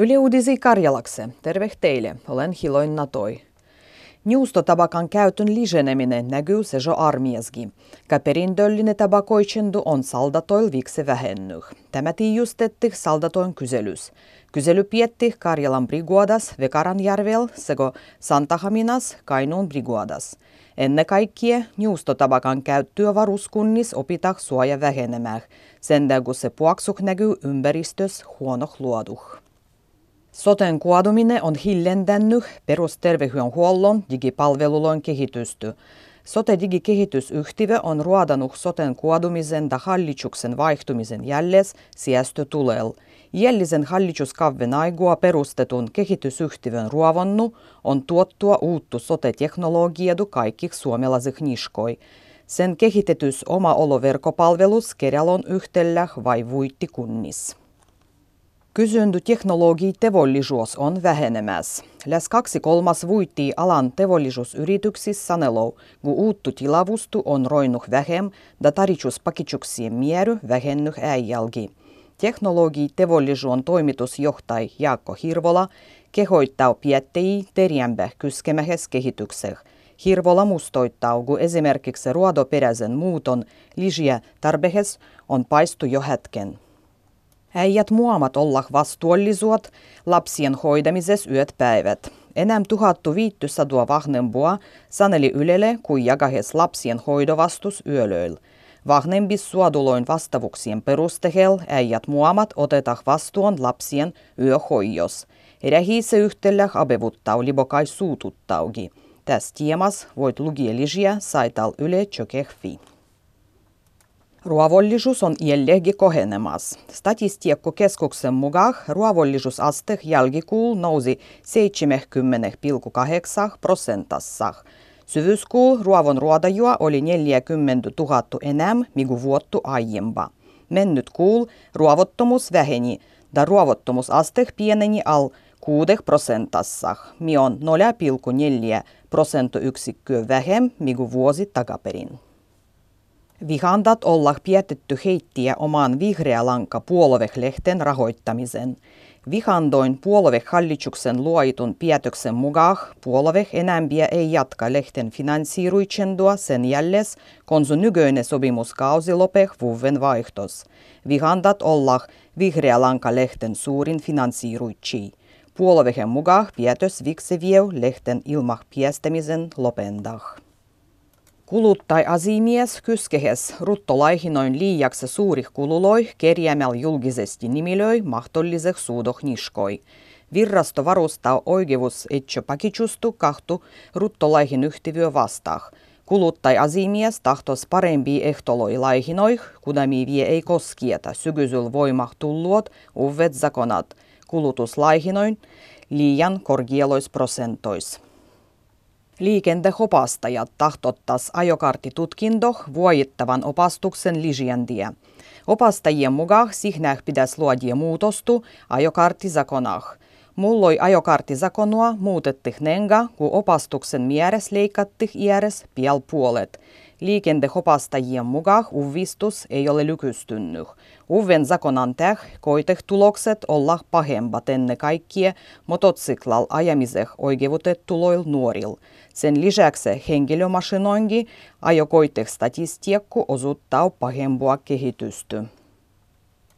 Yle Uudisi Karjalakse. Terve teille. Olen Hiloin Natoi. Juustotabakan käytön lisäneminen näkyy se jo armiaskin. Perintöllinen tabakoitsendu on saldatoil vikse vähennyt. Tämä tiijustetti saldatoin kyselys. Kysely pietti Karjalan briguadas Vekaranjärvel sekä Santahaminas Kainuun briguadas. Ennen kaikkea juustotabakan käyttöä varuskunnis opitah suoja vähenemään, sen kun se puaksuk näkyy ympäristössä huono luoduh. Soten kuaduminen on hillentänyt perusterveydenhuollon digipalveluloin kehitystä. Sote-digikehitysyhtiö on ruodannut soten kuadumisen ja hallituksen vaihtumisen jälles sijästö tulel. Jällisen hallituskavven aigua perustetun kehitysyhtiön ruovonnu on tuottua uuttu sote-teknologiadu kaikiksi suomalaisih niskoi. Sen kehitetys oma oloverkopalvelus Kerjalon yhtellä vai vuitti kunnis. Kysynty teknologi tevollisuus on vähenemässä. Läs kaksi kolmas vuitti alan tevollisuusyrityksissä sanelou, kun uuttu tilavustu on roinnut vähem, da tarjouspakitsuksien miery vähennyt äijälgi. Teknologi tevollisuuden toimitusjohtaja Jaakko Hirvola kehoittaa piettei terjämpä kyskemähes kehityksessä. Hirvola mustoittaa, kun esimerkiksi ruodoperäisen muuton lisiä tarbehes on paistu jo hetken. Äijät muamat olla vastuollisuot lapsien hoidamisessa yöt päivät. Enää tuhattu viittysadua vahvempua saneli ylele kuin jagahes lapsien hoidovastus yölöil. Vahnembis suoduloin vastavuuksien perustehel äijät muamat otetah vastuun lapsien yöhoijos. Erähiissä yhtellä abevuttau libokai suututtaugi. Tästä tiemas voit lugia lisiä saital yle. Ruovollisuus on jälleenkin kohenemas. Statistiikkokeskuksen mukaan ruovollisuusaste jälkikuul nousi 70,8 prosentassa. Syvyyskuul ruovon ruodajua oli 40 000 enemmän migu vuottu aiempa. Mennyt kuul ruovottomuus väheni, da ruovottomuusaste pieneni al 6 prosentassa, mi on 0,4 prosenttiyksikköä vähem migu vuosi takaperin. Vihandat olla pietetty heittiä omaan vihreä lanka puoluehlehten rahoittamisen. Vihandoin puoluehallituksen luoitun pietoksen mukaan puolue enämpiä ei jatka lehten finanssiiruitsendua sen jälles, kun sun nykyinen sopimuskausi lopeh vuoden vaihtos. Vihandat olla vihreä lanka lehten suurin finanssiiruitsi. Puolueen mukaan pietös viksevieu lehten ilmah piestämisen lopendah. Kuluttai asimies kyskehes ruttolaihinoin liiaksi suurih kululoi kerjäämäl julkisesti nimilöi mahdolliseh suudoh niskoi. Virrasto varustaa oikeus etsö pakitsustu kahtu ruttolaihin yhtivyö vastaah. Kuluttai asimies tahtos parempi ehtoloi laihinoih, kudami vie ei koskieta sygysyl voimah tulluot uvet zakonat. Kulutuslaihinoin liian korgielois prosentois. Liikenteopastajat tahtottas ajokarttitutkinto vuojittavan opastuksen lisientie. Opastajien mukaan sihnäh pitäisi luodia muutostu ajokarttizakonah. Mulloi ajokarttizakonua muutettih nenga, kun opastuksen mieres leikattih iäres pial puolet. Liikenteopastajien mukaan uvistus ei ole lykystynnyt. Uven zakonan täh koiteh tulokset olla pahembat ennen kaikkia mototsiklal ajamiseh oikeutettuloil nuoril. Sen lisäksi henkilömasinointi ajokoiteh statistiikku osoittaa pahempua kehitystä.